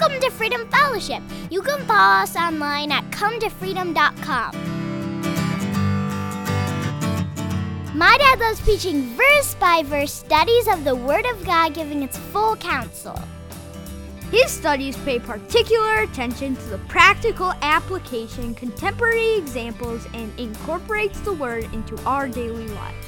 Welcome to Freedom Fellowship. You can follow us online at cometofreedom.com. My dad loves preaching verse by verse studies of the Word of God, giving its full counsel. His studies pay particular attention to the practical application, contemporary examples, and incorporates the Word into our daily lives.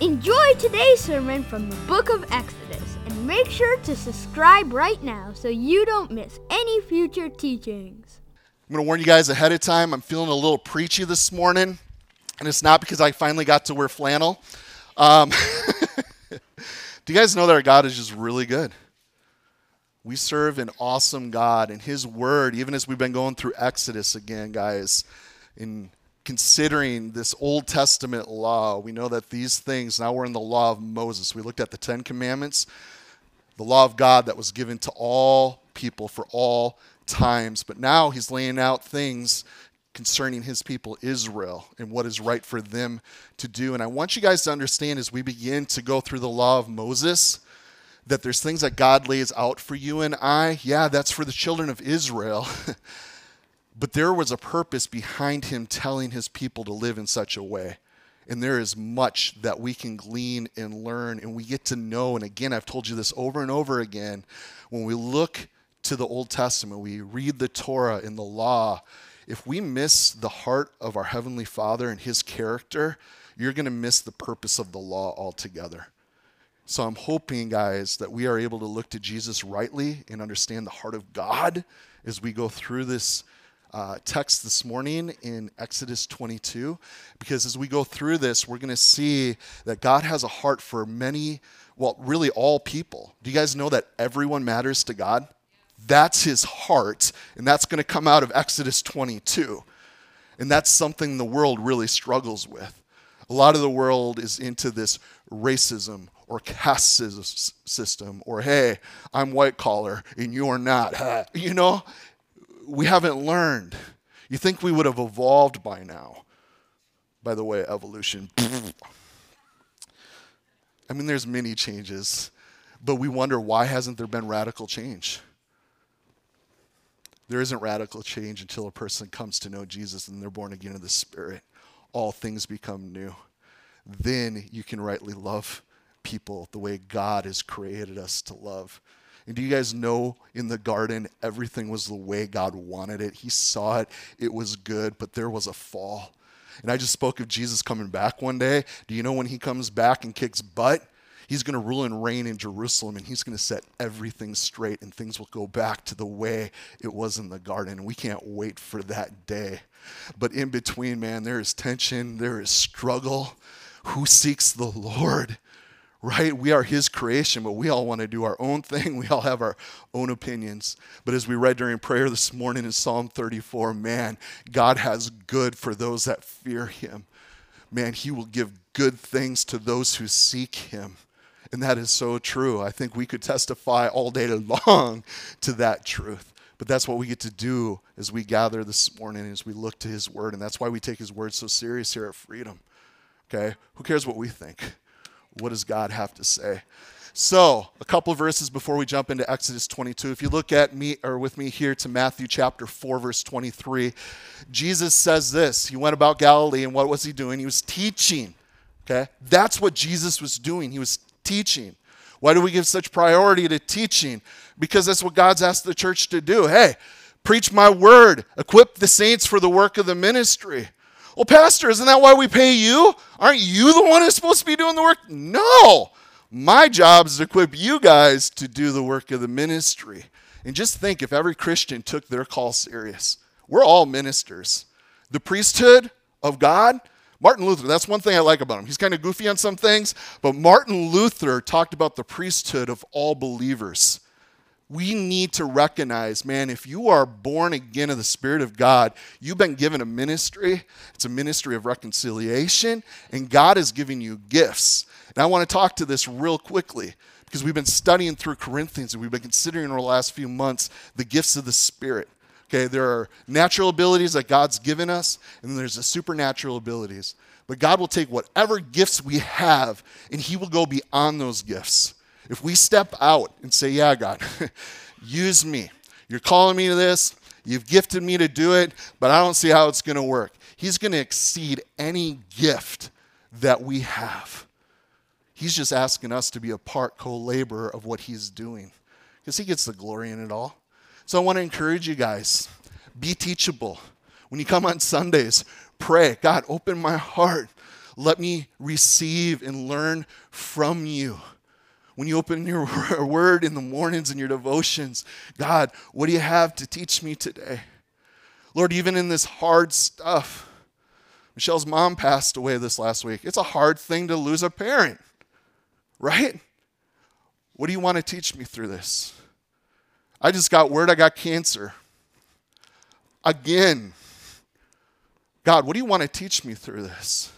Enjoy today's sermon from the book of Exodus make sure to subscribe right now so you don't miss any future teachings. I'm going to warn you guys ahead of time. I'm feeling a little preachy this morning, and it's not because I finally got to wear flannel. Um, do you guys know that our God is just really good? We serve an awesome God, and His Word, even as we've been going through Exodus again, guys, in considering this Old Testament law, we know that these things, now we're in the law of Moses. We looked at the Ten Commandments, the law of God that was given to all people for all times, but now He's laying out things concerning his people Israel and what is right for them to do. And I want you guys to understand as we begin to go through the law of Moses that there's things that God lays out for you and I. Yeah, that's for the children of Israel. but there was a purpose behind him telling his people to live in such a way. And there is much that we can glean and learn, and we get to know. And again, I've told you this over and over again. When we look to the Old Testament, we read the Torah and the law. If we miss the heart of our Heavenly Father and His character, you're going to miss the purpose of the law altogether. So I'm hoping, guys, that we are able to look to Jesus rightly and understand the heart of God as we go through this uh, text this morning in Exodus 22. Because as we go through this, we're going to see that God has a heart for many, well, really all people. Do you guys know that everyone matters to God? That's his heart, and that's going to come out of Exodus 22. And that's something the world really struggles with. A lot of the world is into this racism or caste system, or hey, I'm white collar and you're not. You know, we haven't learned. You think we would have evolved by now. By the way, evolution. I mean, there's many changes, but we wonder why hasn't there been radical change? There isn't radical change until a person comes to know Jesus and they're born again of the Spirit. All things become new. Then you can rightly love people the way God has created us to love. And do you guys know in the garden, everything was the way God wanted it? He saw it, it was good, but there was a fall. And I just spoke of Jesus coming back one day. Do you know when he comes back and kicks butt? He's going to rule and reign in Jerusalem and he's going to set everything straight and things will go back to the way it was in the garden. We can't wait for that day. But in between, man, there is tension, there is struggle. Who seeks the Lord? Right? We are His creation, but we all want to do our own thing. We all have our own opinions. But as we read during prayer this morning in Psalm 34, man, God has good for those that fear Him. Man, He will give good things to those who seek Him. And that is so true. I think we could testify all day long to that truth. But that's what we get to do as we gather this morning, as we look to His Word. And that's why we take His Word so serious here at Freedom. Okay? Who cares what we think? What does God have to say? So, a couple of verses before we jump into Exodus 22. If you look at me or with me here to Matthew chapter 4 verse 23, Jesus says this. He went about Galilee and what was he doing? He was teaching. Okay? That's what Jesus was doing. He was teaching. Why do we give such priority to teaching? Because that's what God's asked the church to do. Hey, preach my word, equip the saints for the work of the ministry. Well, Pastor, isn't that why we pay you? Aren't you the one who's supposed to be doing the work? No. My job is to equip you guys to do the work of the ministry. And just think if every Christian took their call serious. We're all ministers. The priesthood of God, Martin Luther, that's one thing I like about him. He's kind of goofy on some things, but Martin Luther talked about the priesthood of all believers we need to recognize, man, if you are born again of the Spirit of God, you've been given a ministry. It's a ministry of reconciliation, and God is giving you gifts. And I want to talk to this real quickly because we've been studying through Corinthians and we've been considering over the last few months the gifts of the Spirit. Okay, there are natural abilities that God's given us, and there's the supernatural abilities. But God will take whatever gifts we have, and He will go beyond those gifts. If we step out and say, Yeah, God, use me. You're calling me to this. You've gifted me to do it, but I don't see how it's going to work. He's going to exceed any gift that we have. He's just asking us to be a part co laborer of what he's doing because he gets the glory in it all. So I want to encourage you guys be teachable. When you come on Sundays, pray God, open my heart. Let me receive and learn from you. When you open your word in the mornings and your devotions, God, what do you have to teach me today? Lord, even in this hard stuff, Michelle's mom passed away this last week. It's a hard thing to lose a parent, right? What do you want to teach me through this? I just got word I got cancer. Again. God, what do you want to teach me through this?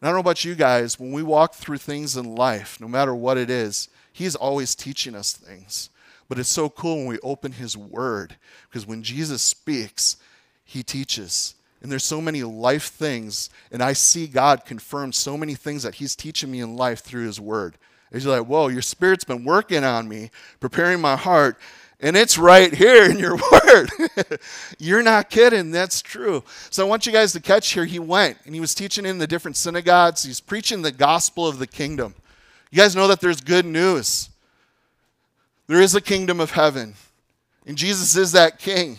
And I don't know about you guys, when we walk through things in life, no matter what it is, He's always teaching us things. But it's so cool when we open His Word, because when Jesus speaks, He teaches. And there's so many life things, and I see God confirm so many things that He's teaching me in life through His Word. He's like, whoa, your Spirit's been working on me, preparing my heart, and it's right here in your word. You're not kidding. That's true. So I want you guys to catch here. He went and he was teaching in the different synagogues. He's preaching the gospel of the kingdom. You guys know that there's good news. There is a kingdom of heaven, and Jesus is that king.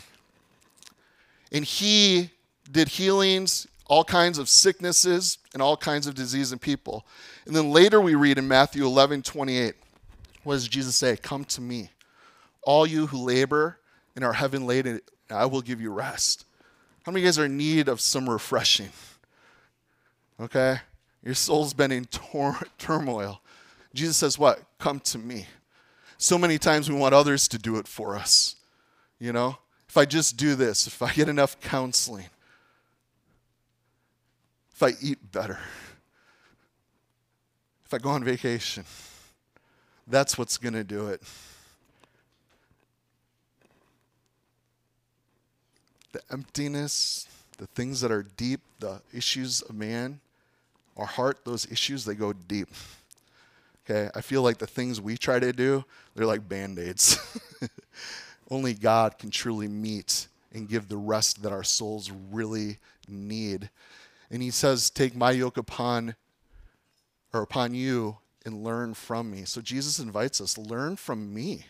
And he did healings, all kinds of sicknesses, and all kinds of disease in people. And then later we read in Matthew 11 28, what does Jesus say? Come to me all you who labor and are heavy laden, I will give you rest. How many of you guys are in need of some refreshing? Okay? Your soul's been in tor- turmoil. Jesus says, What? Come to me. So many times we want others to do it for us. You know? If I just do this, if I get enough counseling, if I eat better, if I go on vacation, that's what's going to do it. The emptiness, the things that are deep, the issues of man, our heart, those issues, they go deep. Okay, I feel like the things we try to do, they're like band aids. Only God can truly meet and give the rest that our souls really need. And He says, Take my yoke upon or upon you and learn from me. So Jesus invites us, learn from me.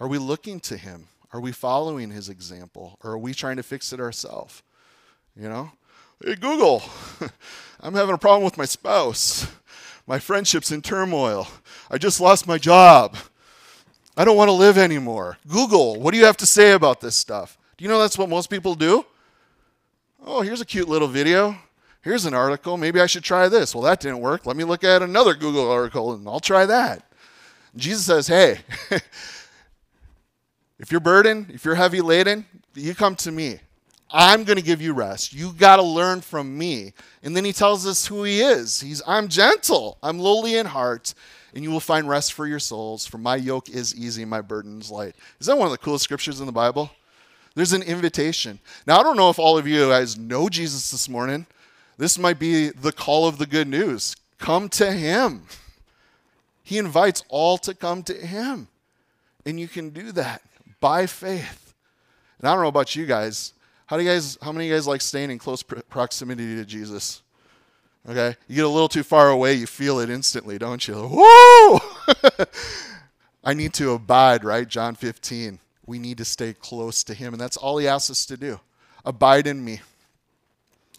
Are we looking to Him? Are we following his example? Or are we trying to fix it ourselves? You know? Hey, Google, I'm having a problem with my spouse. My friendship's in turmoil. I just lost my job. I don't want to live anymore. Google, what do you have to say about this stuff? Do you know that's what most people do? Oh, here's a cute little video. Here's an article. Maybe I should try this. Well, that didn't work. Let me look at another Google article and I'll try that. Jesus says, hey, If you're burdened, if you're heavy laden, you come to me. I'm going to give you rest. You got to learn from me. And then he tells us who he is. He's I'm gentle, I'm lowly in heart, and you will find rest for your souls. For my yoke is easy, my burden is light. Is that one of the coolest scriptures in the Bible? There's an invitation. Now I don't know if all of you guys know Jesus this morning. This might be the call of the good news. Come to him. He invites all to come to him. And you can do that by faith. And I don't know about you guys. How do you guys? How many of you guys like staying in close proximity to Jesus? Okay, you get a little too far away, you feel it instantly, don't you? Woo! I need to abide, right? John 15. We need to stay close to Him, and that's all He asks us to do. Abide in me,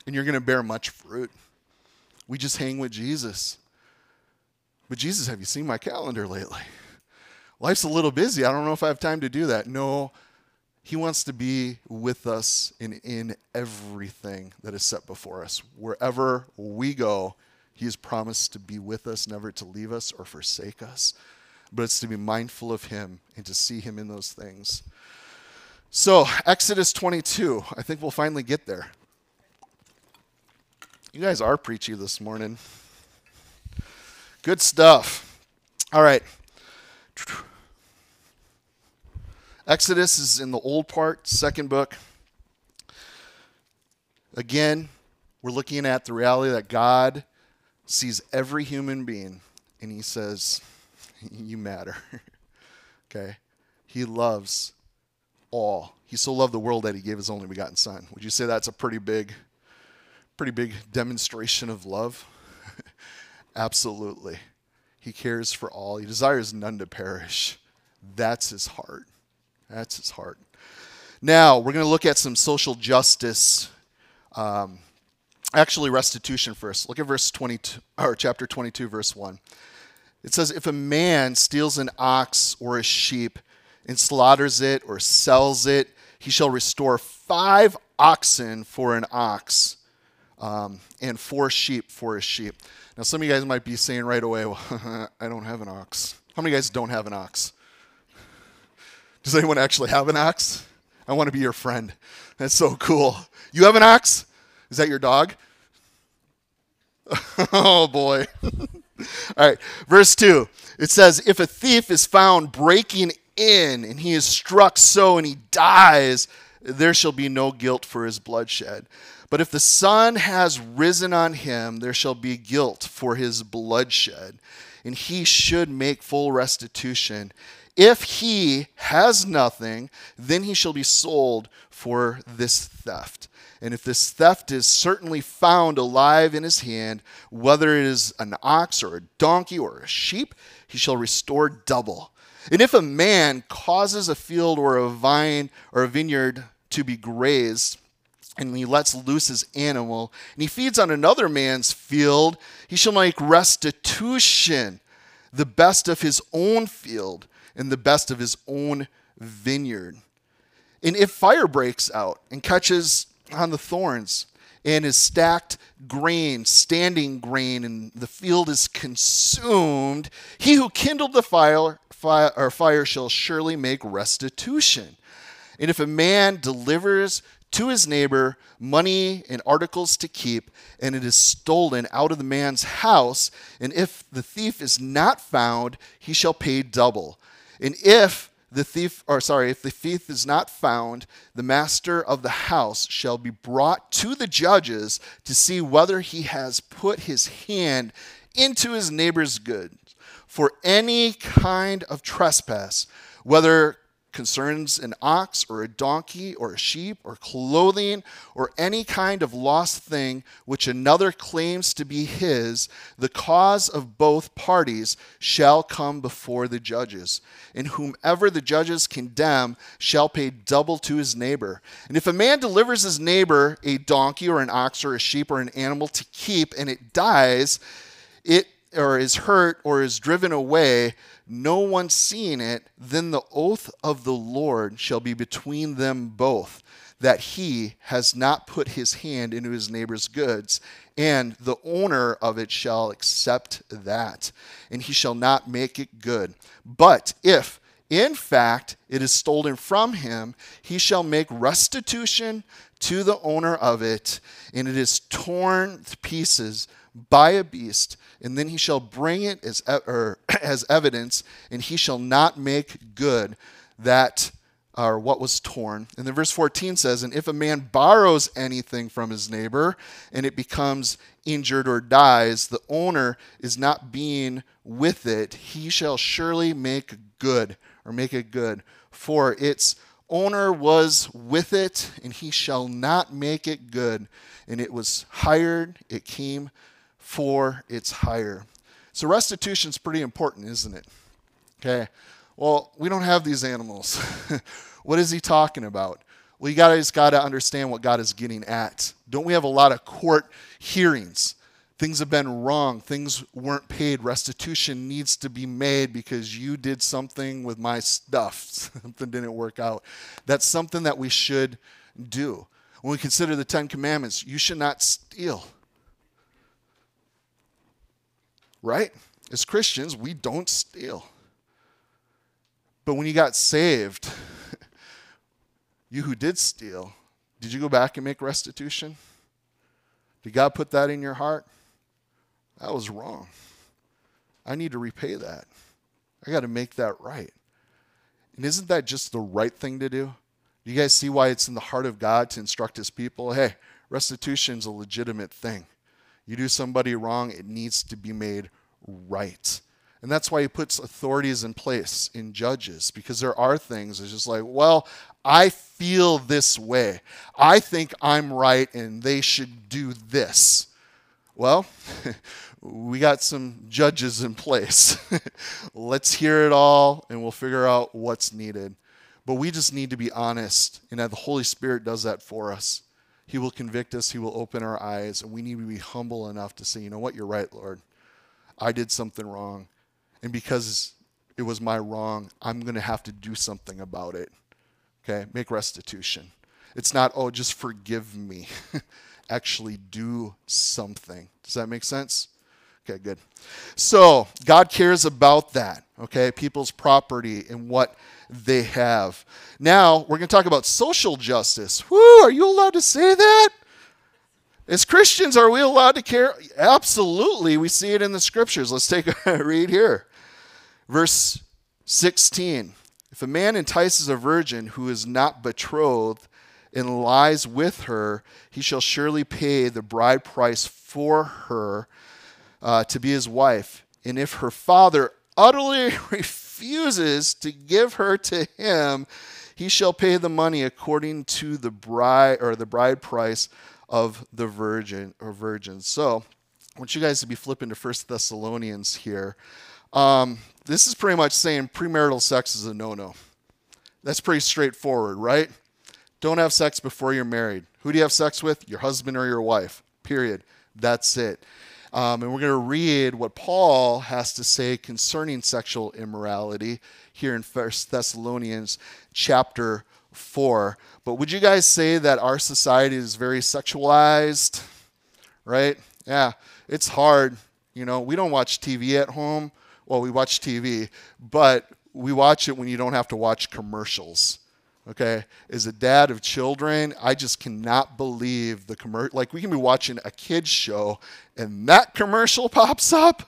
and you're going to bear much fruit. We just hang with Jesus. But Jesus, have you seen my calendar lately? Life's a little busy. I don't know if I have time to do that. No, He wants to be with us in, in everything that is set before us. Wherever we go, He has promised to be with us, never to leave us or forsake us. But it's to be mindful of Him and to see Him in those things. So, Exodus 22, I think we'll finally get there. You guys are preachy this morning. Good stuff. All right. Exodus is in the old part, second book. Again, we're looking at the reality that God sees every human being and he says, You matter. Okay? He loves all. He so loved the world that he gave his only begotten son. Would you say that's a pretty big pretty big demonstration of love? Absolutely. He cares for all. He desires none to perish. That's his heart. That's his heart. Now, we're going to look at some social justice um, actually restitution first. Look at verse 22 or chapter 22 verse 1. It says if a man steals an ox or a sheep and slaughters it or sells it, he shall restore five oxen for an ox um, and four sheep for a sheep. Now, some of you guys might be saying right away, well, I don't have an ox. How many guys don't have an ox? Does anyone actually have an axe? I want to be your friend. That's so cool. You have an axe? Is that your dog? oh boy. All right, verse 2. It says, If a thief is found breaking in and he is struck so and he dies, there shall be no guilt for his bloodshed. But if the sun has risen on him, there shall be guilt for his bloodshed, and he should make full restitution. If he has nothing, then he shall be sold for this theft. And if this theft is certainly found alive in his hand, whether it is an ox or a donkey or a sheep, he shall restore double. And if a man causes a field or a vine or a vineyard to be grazed, and he lets loose his animal, and he feeds on another man's field, he shall make restitution, the best of his own field and the best of his own vineyard. And if fire breaks out and catches on the thorns and is stacked grain, standing grain, and the field is consumed, he who kindled the fire, fire, or fire shall surely make restitution. And if a man delivers to his neighbor money and articles to keep, and it is stolen out of the man's house, and if the thief is not found, he shall pay double. And if the thief, or sorry, if the thief is not found, the master of the house shall be brought to the judges to see whether he has put his hand into his neighbor's goods. For any kind of trespass, whether concerns an ox or a donkey or a sheep or clothing or any kind of lost thing which another claims to be his, the cause of both parties shall come before the judges. And whomever the judges condemn shall pay double to his neighbor. And if a man delivers his neighbor a donkey or an ox or a sheep or an animal to keep and it dies, it or is hurt or is driven away, no one seeing it, then the oath of the Lord shall be between them both, that he has not put his hand into his neighbor's goods, and the owner of it shall accept that, and he shall not make it good. But if in fact it is stolen from him, he shall make restitution to the owner of it, and it is torn to pieces by a beast and then he shall bring it as, as evidence, and he shall not make good that or what was torn. And then verse 14 says, And if a man borrows anything from his neighbor and it becomes injured or dies, the owner is not being with it, he shall surely make good or make it good. For its owner was with it, and he shall not make it good. And it was hired, it came for its hire. So restitution is pretty important, isn't it? Okay. Well, we don't have these animals. what is he talking about? Well, you guys got to understand what God is getting at. Don't we have a lot of court hearings? Things have been wrong. Things weren't paid. Restitution needs to be made because you did something with my stuff. something didn't work out. That's something that we should do. When we consider the Ten Commandments, you should not steal right? As Christians, we don't steal. But when you got saved, you who did steal, did you go back and make restitution? Did God put that in your heart? That was wrong. I need to repay that. I got to make that right. And isn't that just the right thing to do? Do you guys see why it's in the heart of God to instruct his people? Hey, restitution is a legitimate thing. You do somebody wrong, it needs to be made right. And that's why he puts authorities in place in judges, because there are things it's just like, well, I feel this way. I think I'm right and they should do this. Well, we got some judges in place. Let's hear it all and we'll figure out what's needed. But we just need to be honest, and the Holy Spirit does that for us. He will convict us, He will open our eyes, and we need to be humble enough to say, you know what, you're right, Lord. I did something wrong. And because it was my wrong, I'm going to have to do something about it. Okay? Make restitution. It's not, oh, just forgive me. Actually, do something. Does that make sense? Okay, good. So, God cares about that, okay? People's property and what they have. Now, we're going to talk about social justice. Whoo, are you allowed to say that? As Christians, are we allowed to care? Absolutely. We see it in the scriptures. Let's take a read here. Verse 16. If a man entices a virgin who is not betrothed and lies with her, he shall surely pay the bride price for her uh, to be his wife. And if her father utterly refuses to give her to him, he shall pay the money according to the bride or the bride price of the virgin or virgins. So I want you guys to be flipping to First Thessalonians here. Um, this is pretty much saying premarital sex is a no-no. That's pretty straightforward, right? Don't have sex before you're married. Who do you have sex with? Your husband or your wife. Period. That's it. Um, and we're going to read what Paul has to say concerning sexual immorality here in First Thessalonians chapter 4. But would you guys say that our society is very sexualized? Right? Yeah, it's hard. You know, we don't watch TV at home. Well, we watch TV, but we watch it when you don't have to watch commercials okay? As a dad of children i just cannot believe the commercial like we can be watching a kids show and that commercial pops up.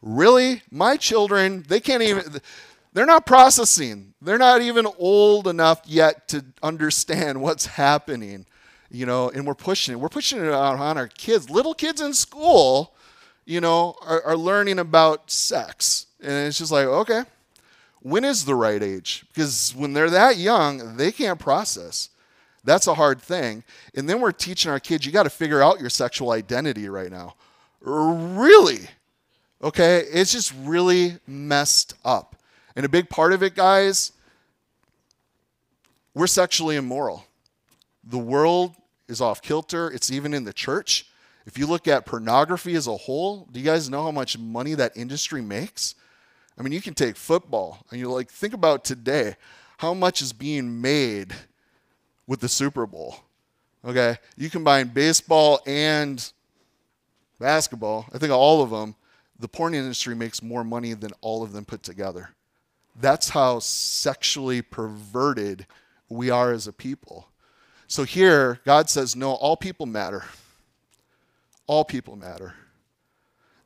Really? My children they can't even they're not processing. They're not even old enough yet to understand what's happening you know and we're pushing it. We're pushing it out on our kids. Little kids in school you know are, are learning about sex. And it's just like okay when is the right age? Because when they're that young, they can't process. That's a hard thing. And then we're teaching our kids, you got to figure out your sexual identity right now. Really? Okay? It's just really messed up. And a big part of it, guys, we're sexually immoral. The world is off kilter, it's even in the church. If you look at pornography as a whole, do you guys know how much money that industry makes? I mean, you can take football and you like think about today how much is being made with the Super Bowl. Okay, you combine baseball and basketball. I think all of them. The porn industry makes more money than all of them put together. That's how sexually perverted we are as a people. So here, God says, no, all people matter. All people matter.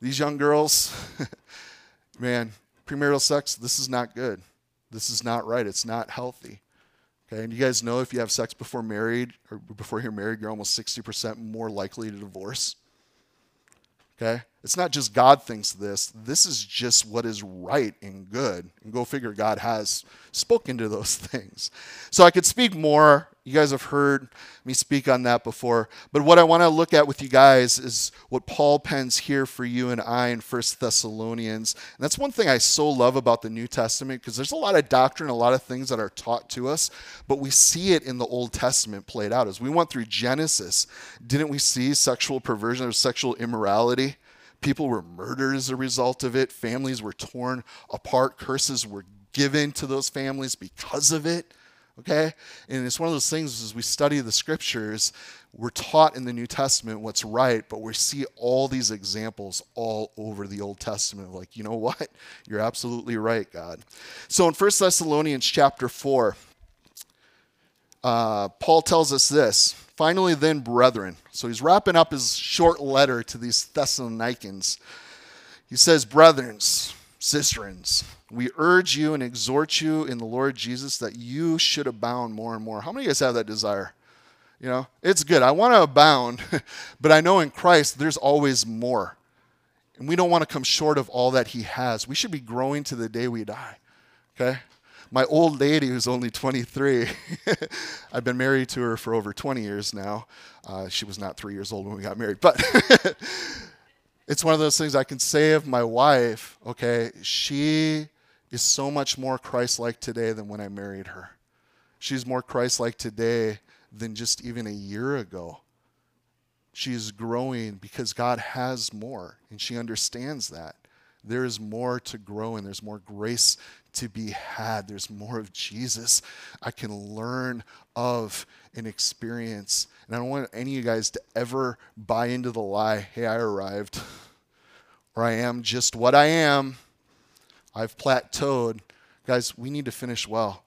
These young girls, man, premarital sex, this is not good. This is not right. It's not healthy. Okay, and you guys know if you have sex before married or before you're married, you're almost 60% more likely to divorce. Okay? It's not just God thinks this. This is just what is right and good. And go figure God has spoken to those things. So I could speak more you guys have heard me speak on that before. But what I want to look at with you guys is what Paul pens here for you and I in First Thessalonians. And that's one thing I so love about the New Testament because there's a lot of doctrine, a lot of things that are taught to us, but we see it in the Old Testament played out. As we went through Genesis, didn't we see sexual perversion or sexual immorality? People were murdered as a result of it. Families were torn apart. Curses were given to those families because of it okay? And it's one of those things as we study the scriptures, we're taught in the New Testament what's right, but we see all these examples all over the Old Testament. Like, you know what? You're absolutely right, God. So in 1 Thessalonians chapter 4, uh, Paul tells us this. Finally, then, brethren. So he's wrapping up his short letter to these Thessalonians. He says, Brethren, sisterins, we urge you and exhort you in the Lord Jesus that you should abound more and more. How many of you guys have that desire? You know, it's good. I want to abound, but I know in Christ there's always more. And we don't want to come short of all that He has. We should be growing to the day we die. Okay? My old lady, who's only 23, I've been married to her for over 20 years now. Uh, she was not three years old when we got married, but it's one of those things I can say of my wife, okay? She is so much more Christ like today than when I married her. She's more Christ like today than just even a year ago. She is growing because God has more, and she understands that. There is more to grow and there's more grace to be had. There's more of Jesus I can learn of and experience. And I don't want any of you guys to ever buy into the lie hey, I arrived, or I am just what I am. I've plateaued. Guys, we need to finish well.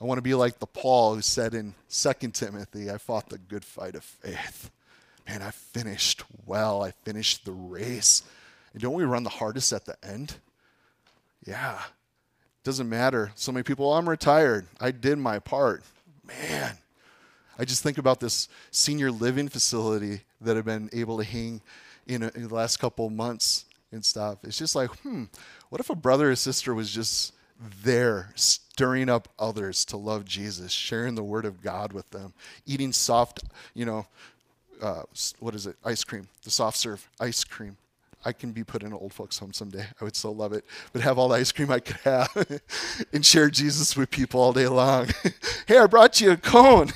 I want to be like the Paul who said in 2 Timothy, I fought the good fight of faith. Man, I finished well. I finished the race. And don't we run the hardest at the end? Yeah. Doesn't matter. So many people, I'm retired. I did my part. Man, I just think about this senior living facility that I've been able to hang in, a, in the last couple months and stuff. It's just like, hmm, what if a brother or sister was just there stirring up others to love Jesus, sharing the word of God with them, eating soft, you know, uh, what is it? Ice cream, the soft serve ice cream. I can be put in an old folks' home someday. I would so love it. But have all the ice cream I could have and share Jesus with people all day long. hey, I brought you a cone.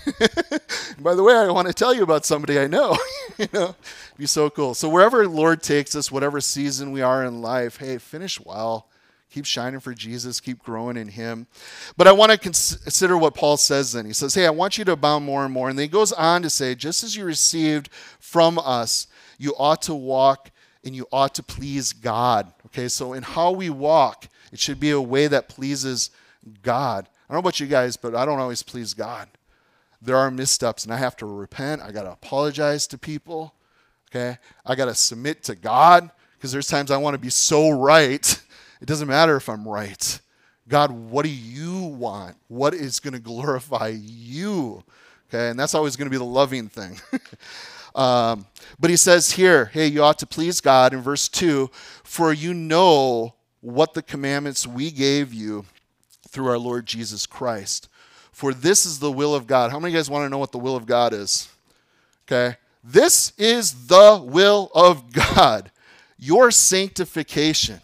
by the way, I want to tell you about somebody I know. you know, be so cool. So wherever Lord takes us, whatever season we are in life, hey, finish well. Keep shining for Jesus. Keep growing in Him. But I want to consider what Paul says then. He says, Hey, I want you to abound more and more. And then he goes on to say, Just as you received from us, you ought to walk and you ought to please God. Okay, so in how we walk, it should be a way that pleases God. I don't know about you guys, but I don't always please God. There are missteps, and I have to repent. I got to apologize to people. Okay, I got to submit to God because there's times I want to be so right. It doesn't matter if I'm right. God, what do you want? What is going to glorify you? Okay, and that's always going to be the loving thing. Um, but he says here, hey, you ought to please God in verse 2 for you know what the commandments we gave you through our Lord Jesus Christ. For this is the will of God. How many of you guys want to know what the will of God is? Okay. This is the will of God, your sanctification.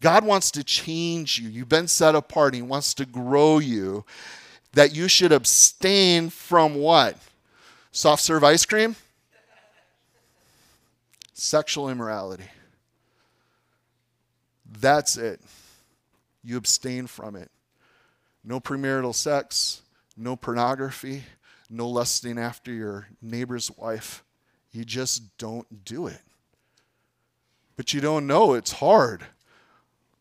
God wants to change you. You've been set apart. He wants to grow you. That you should abstain from what? Soft serve ice cream? Sexual immorality. That's it. You abstain from it. No premarital sex, no pornography, no lusting after your neighbor's wife. You just don't do it. But you don't know, it's hard.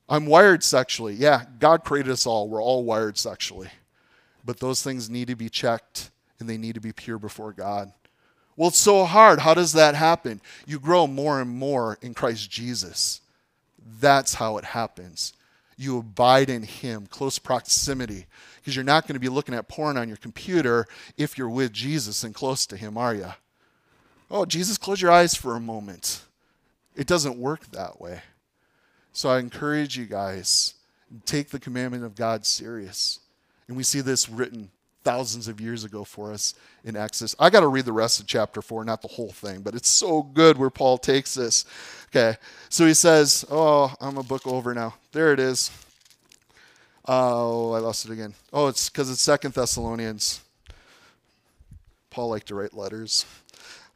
I'm wired sexually. Yeah, God created us all. We're all wired sexually. But those things need to be checked and they need to be pure before God. Well, it's so hard. How does that happen? You grow more and more in Christ Jesus. That's how it happens. You abide in Him, close proximity, because you're not going to be looking at porn on your computer if you're with Jesus and close to Him, are you? Oh, Jesus, close your eyes for a moment. It doesn't work that way. So I encourage you guys, take the commandment of God serious. And we see this written thousands of years ago for us in Exodus. I got to read the rest of chapter 4, not the whole thing, but it's so good where Paul takes this. Okay, so he says, Oh, I'm a book over now. There it is. Oh, I lost it again. Oh, it's because it's Second Thessalonians. Paul liked to write letters.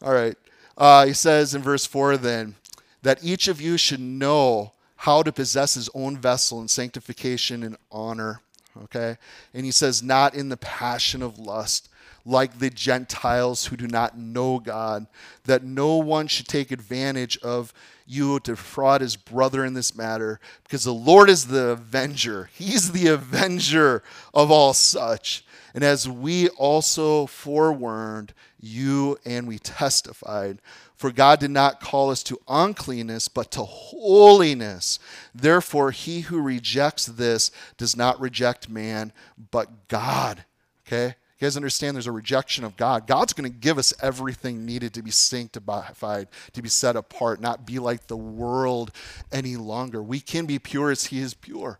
All right. Uh, he says in verse 4 then, that each of you should know how to possess his own vessel in sanctification and honor okay? And he says, not in the passion of lust, like the Gentiles who do not know God, that no one should take advantage of you to defraud his brother in this matter, because the Lord is the avenger. He's the avenger of all such. And as we also forewarned you and we testified, for God did not call us to uncleanness, but to holiness. Therefore, he who rejects this does not reject man, but God. Okay? You guys understand there's a rejection of God. God's going to give us everything needed to be sanctified, to be set apart, not be like the world any longer. We can be pure as He is pure.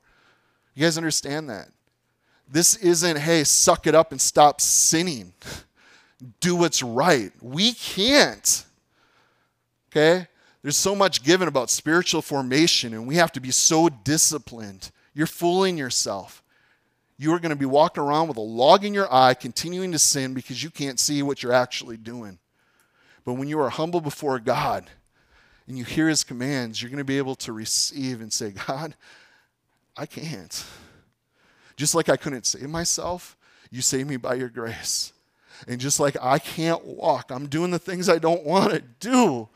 You guys understand that? This isn't, hey, suck it up and stop sinning. Do what's right. We can't. Okay? There's so much given about spiritual formation, and we have to be so disciplined. You're fooling yourself you are going to be walking around with a log in your eye, continuing to sin because you can't see what you're actually doing. But when you are humble before God and you hear his commands, you're going to be able to receive and say, God, I can't. Just like I couldn't save myself, you save me by your grace. And just like I can't walk, I'm doing the things I don't want to do.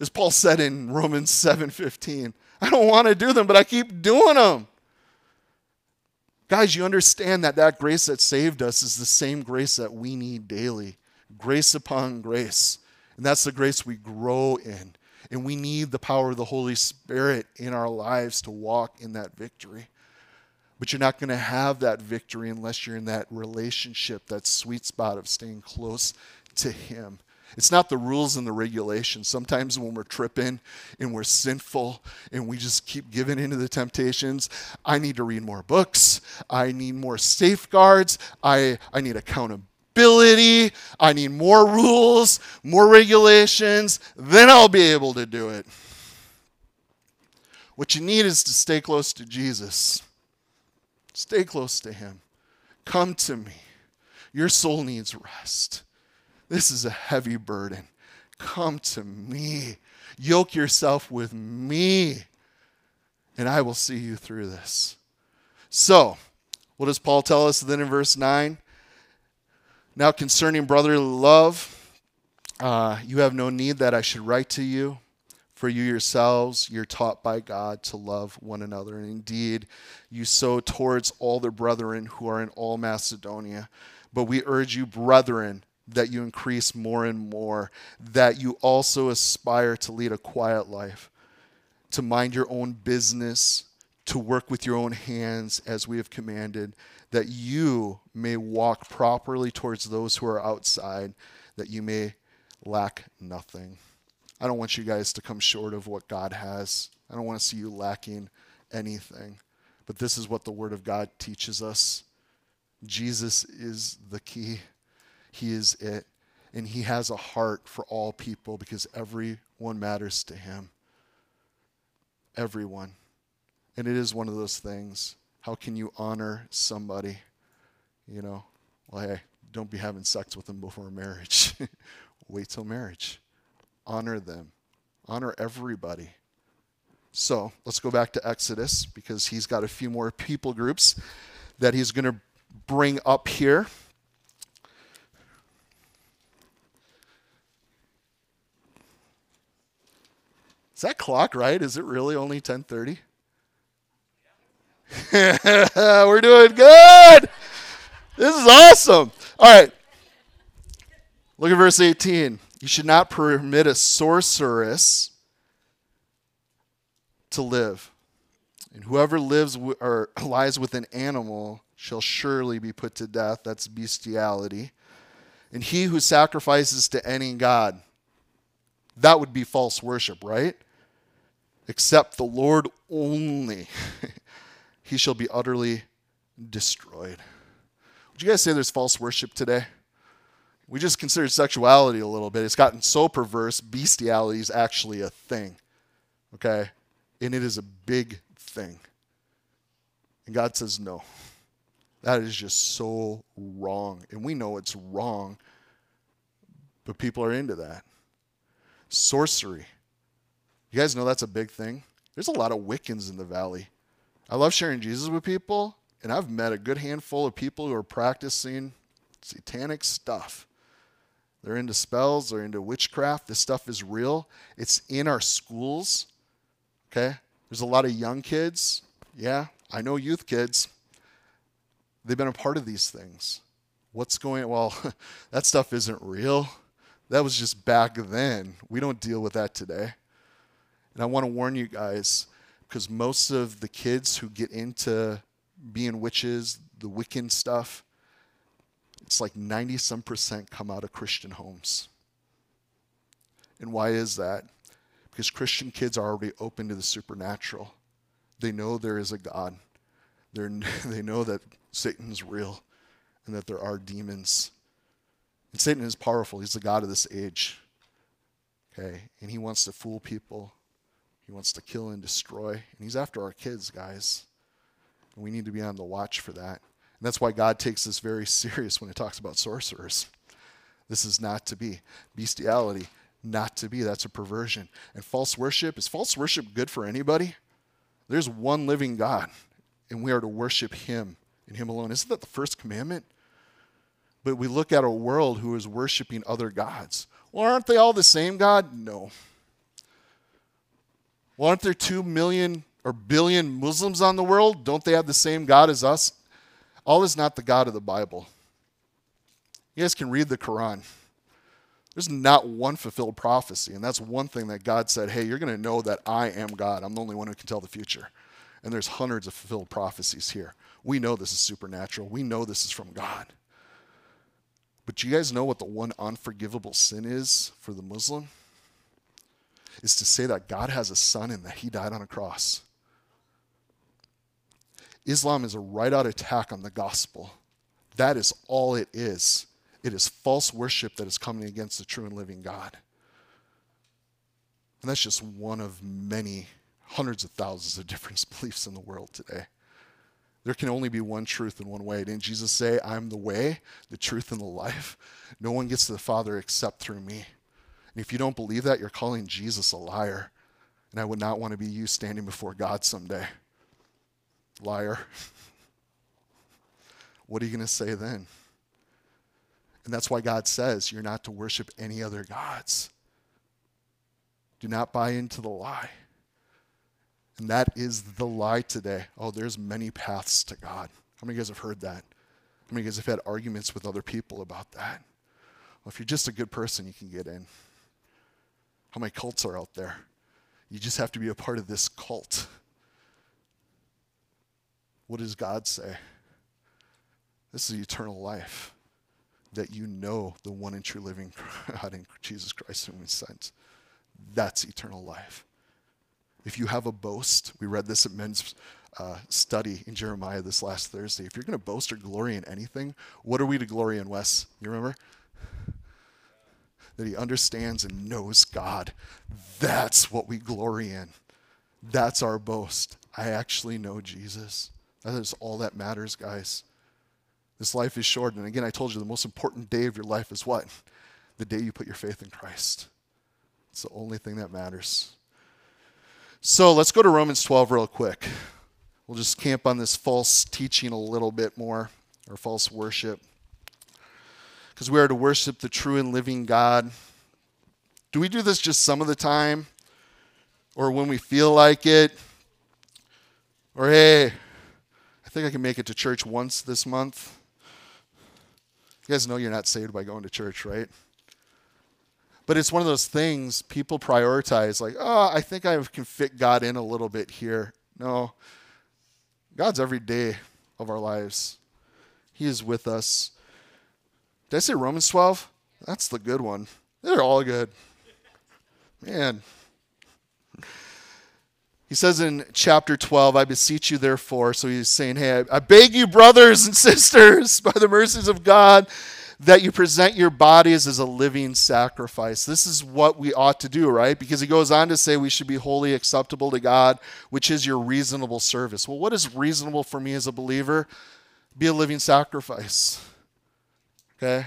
As Paul said in Romans 7:15, I don't want to do them, but I keep doing them. Guys, you understand that that grace that saved us is the same grace that we need daily grace upon grace. And that's the grace we grow in. And we need the power of the Holy Spirit in our lives to walk in that victory. But you're not going to have that victory unless you're in that relationship, that sweet spot of staying close to Him. It's not the rules and the regulations. Sometimes when we're tripping and we're sinful and we just keep giving into the temptations, I need to read more books. I need more safeguards. I, I need accountability. I need more rules, more regulations. Then I'll be able to do it. What you need is to stay close to Jesus. Stay close to Him. Come to me. Your soul needs rest. This is a heavy burden. Come to me. Yoke yourself with me, and I will see you through this. So, what does Paul tell us then in verse 9? Now, concerning brotherly love, uh, you have no need that I should write to you, for you yourselves, you're taught by God to love one another. And indeed, you so towards all the brethren who are in all Macedonia. But we urge you, brethren, that you increase more and more, that you also aspire to lead a quiet life, to mind your own business, to work with your own hands as we have commanded, that you may walk properly towards those who are outside, that you may lack nothing. I don't want you guys to come short of what God has. I don't want to see you lacking anything. But this is what the Word of God teaches us Jesus is the key. He is it. And He has a heart for all people because everyone matters to Him. Everyone. And it is one of those things. How can you honor somebody? You know, well, hey, don't be having sex with them before marriage. Wait till marriage. Honor them. Honor everybody. So let's go back to Exodus because he's got a few more people groups that he's going to bring up here. Is that clock right? Is it really only 10:30? We're doing good. This is awesome. All right. Look at verse 18. You should not permit a sorceress to live. And whoever lives w- or lies with an animal shall surely be put to death. That's bestiality. And he who sacrifices to any god, that would be false worship, right? Except the Lord only, he shall be utterly destroyed. Would you guys say there's false worship today? We just considered sexuality a little bit. It's gotten so perverse, bestiality is actually a thing. Okay? And it is a big thing. And God says no. That is just so wrong. And we know it's wrong, but people are into that. Sorcery. You guys know that's a big thing? There's a lot of Wiccans in the valley. I love sharing Jesus with people, and I've met a good handful of people who are practicing satanic stuff. They're into spells, they're into witchcraft. This stuff is real. It's in our schools. Okay? There's a lot of young kids. Yeah, I know youth kids. They've been a part of these things. What's going well, that stuff isn't real. That was just back then. We don't deal with that today. And I want to warn you guys because most of the kids who get into being witches, the Wiccan stuff, it's like 90 some percent come out of Christian homes. And why is that? Because Christian kids are already open to the supernatural. They know there is a God. They're, they know that Satan's real and that there are demons. And Satan is powerful. He's the God of this age. Okay? And he wants to fool people. He wants to kill and destroy. And he's after our kids, guys. And we need to be on the watch for that. And that's why God takes this very serious when he talks about sorcerers. This is not to be. Bestiality, not to be. That's a perversion. And false worship, is false worship good for anybody? There's one living God, and we are to worship him and him alone. Isn't that the first commandment? But we look at a world who is worshiping other gods. Well, aren't they all the same God? No. Well, aren't there two million or billion Muslims on the world? Don't they have the same God as us? Allah is not the God of the Bible. You guys can read the Quran. There's not one fulfilled prophecy. And that's one thing that God said, hey, you're going to know that I am God. I'm the only one who can tell the future. And there's hundreds of fulfilled prophecies here. We know this is supernatural. We know this is from God. But you guys know what the one unforgivable sin is for the Muslim? Is to say that God has a son and that he died on a cross. Islam is a right out attack on the gospel. That is all it is. It is false worship that is coming against the true and living God. And that's just one of many hundreds of thousands of different beliefs in the world today. There can only be one truth in one way. Didn't Jesus say, I'm the way, the truth, and the life? No one gets to the Father except through me. And if you don't believe that, you're calling Jesus a liar. And I would not want to be you standing before God someday. Liar. what are you going to say then? And that's why God says you're not to worship any other gods. Do not buy into the lie. And that is the lie today. Oh, there's many paths to God. How many of you guys have heard that? How many of you guys have had arguments with other people about that? Well, if you're just a good person, you can get in. How many cults are out there? You just have to be a part of this cult. What does God say? This is eternal life. That you know the one and true living God in Jesus Christ whom he sent. That's eternal life. If you have a boast, we read this at men's uh, study in Jeremiah this last Thursday. If you're going to boast or glory in anything, what are we to glory in, Wes? You remember? That he understands and knows God. That's what we glory in. That's our boast. I actually know Jesus. That is all that matters, guys. This life is short. And again, I told you the most important day of your life is what? The day you put your faith in Christ. It's the only thing that matters. So let's go to Romans 12 real quick. We'll just camp on this false teaching a little bit more, or false worship. Because we are to worship the true and living God. Do we do this just some of the time? Or when we feel like it? Or hey, I think I can make it to church once this month. You guys know you're not saved by going to church, right? But it's one of those things people prioritize, like, oh, I think I can fit God in a little bit here. No, God's every day of our lives. He is with us. Did I say Romans 12? That's the good one. They're all good. Man. He says in chapter 12, I beseech you, therefore. So he's saying, Hey, I beg you, brothers and sisters, by the mercies of God, that you present your bodies as a living sacrifice. This is what we ought to do, right? Because he goes on to say we should be holy acceptable to God, which is your reasonable service. Well, what is reasonable for me as a believer? Be a living sacrifice. Okay?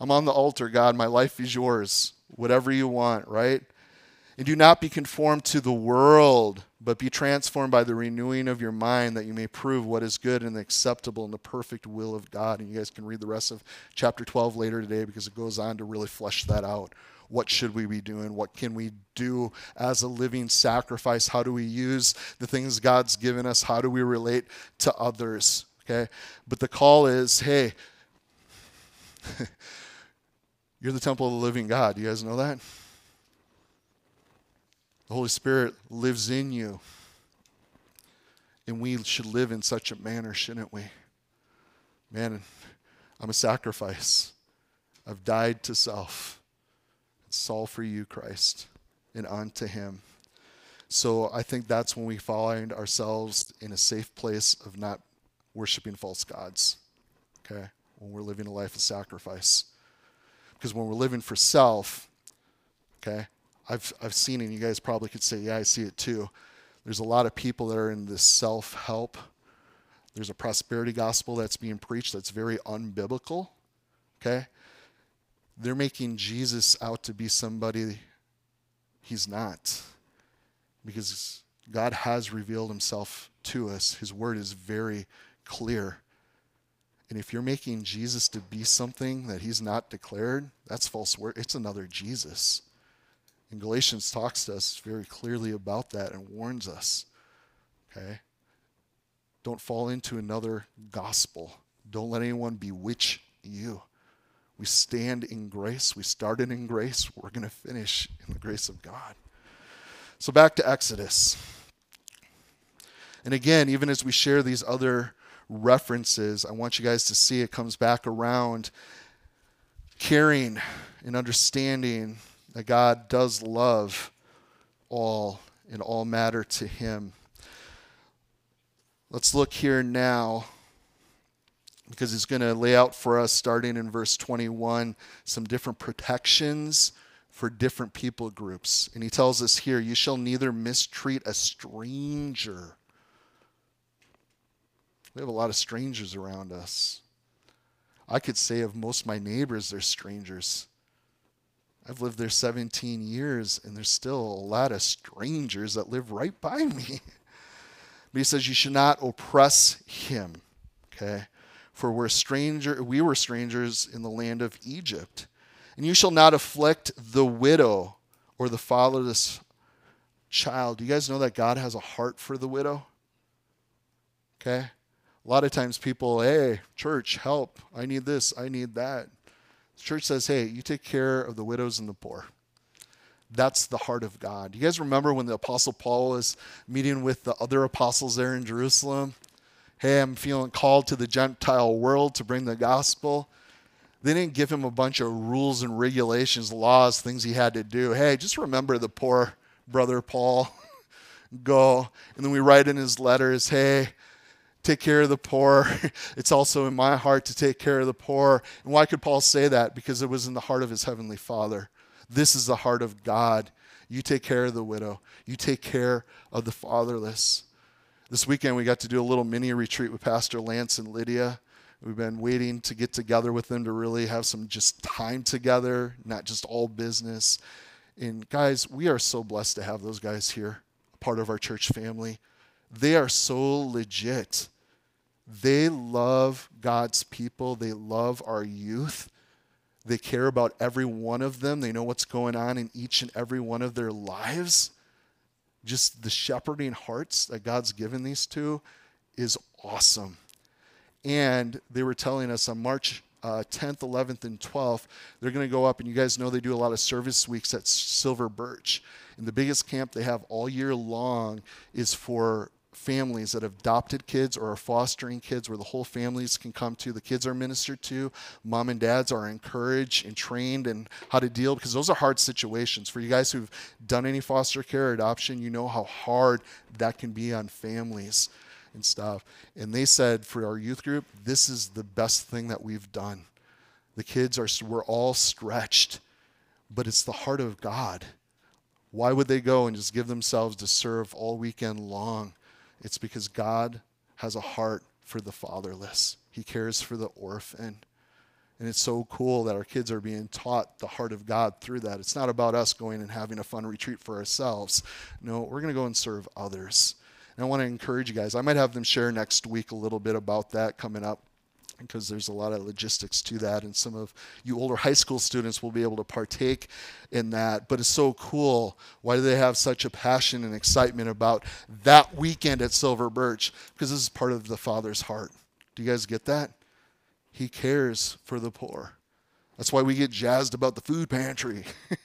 I'm on the altar, God. My life is yours. Whatever you want, right? And do not be conformed to the world, but be transformed by the renewing of your mind that you may prove what is good and acceptable and the perfect will of God. And you guys can read the rest of chapter 12 later today because it goes on to really flesh that out. What should we be doing? What can we do as a living sacrifice? How do we use the things God's given us? How do we relate to others? Okay? But the call is hey, you're the temple of the living God. You guys know that? The Holy Spirit lives in you. And we should live in such a manner, shouldn't we? Man, I'm a sacrifice. I've died to self. It's all for you, Christ, and unto Him. So I think that's when we find ourselves in a safe place of not worshiping false gods. Okay? When we're living a life of sacrifice. Because when we're living for self, okay, I've, I've seen and you guys probably could say, yeah, I see it too. There's a lot of people that are in this self help. There's a prosperity gospel that's being preached that's very unbiblical. Okay? They're making Jesus out to be somebody he's not. Because God has revealed himself to us. His word is very clear. And if you're making Jesus to be something that he's not declared, that's false word. It's another Jesus. And Galatians talks to us very clearly about that and warns us. Okay? Don't fall into another gospel. Don't let anyone bewitch you. We stand in grace. We started in grace. We're going to finish in the grace of God. So back to Exodus. And again, even as we share these other references, I want you guys to see it comes back around caring and understanding that God does love all and all matter to him. Let's look here now because he's going to lay out for us, starting in verse 21, some different protections for different people groups. And he tells us here, You shall neither mistreat a stranger. We have a lot of strangers around us. I could say of most of my neighbors, they're strangers. I've lived there 17 years, and there's still a lot of strangers that live right by me. but he says, You should not oppress him. Okay? For we're stranger, we were strangers in the land of Egypt. And you shall not afflict the widow or the fatherless child. Do you guys know that God has a heart for the widow? Okay? A lot of times people, hey, church, help. I need this. I need that. The church says, hey, you take care of the widows and the poor. That's the heart of God. You guys remember when the Apostle Paul was meeting with the other apostles there in Jerusalem? Hey, I'm feeling called to the Gentile world to bring the gospel. They didn't give him a bunch of rules and regulations, laws, things he had to do. Hey, just remember the poor brother Paul. Go. And then we write in his letters, hey, take care of the poor. It's also in my heart to take care of the poor. And why could Paul say that? Because it was in the heart of his heavenly Father. This is the heart of God. You take care of the widow, you take care of the fatherless. This weekend, we got to do a little mini retreat with Pastor Lance and Lydia. We've been waiting to get together with them to really have some just time together, not just all business. And guys, we are so blessed to have those guys here, part of our church family. They are so legit. They love God's people, they love our youth. They care about every one of them. They know what's going on in each and every one of their lives. Just the shepherding hearts that God's given these two is awesome. And they were telling us on March uh, 10th, 11th, and 12th, they're going to go up, and you guys know they do a lot of service weeks at Silver Birch. And the biggest camp they have all year long is for families that have adopted kids or are fostering kids where the whole families can come to the kids are ministered to mom and dads are encouraged and trained in how to deal because those are hard situations. For you guys who've done any foster care or adoption you know how hard that can be on families and stuff. And they said for our youth group this is the best thing that we've done. The kids are we're all stretched but it's the heart of god. Why would they go and just give themselves to serve all weekend long it's because God has a heart for the fatherless, He cares for the orphan. And it's so cool that our kids are being taught the heart of God through that. It's not about us going and having a fun retreat for ourselves. No, we're going to go and serve others. And I want to encourage you guys. I might have them share next week a little bit about that coming up because there's a lot of logistics to that, and some of you older high school students will be able to partake in that. But it's so cool. Why do they have such a passion and excitement about that weekend at Silver Birch? Because this is part of the Father's heart. Do you guys get that? He cares for the poor. That's why we get jazzed about the food pantry,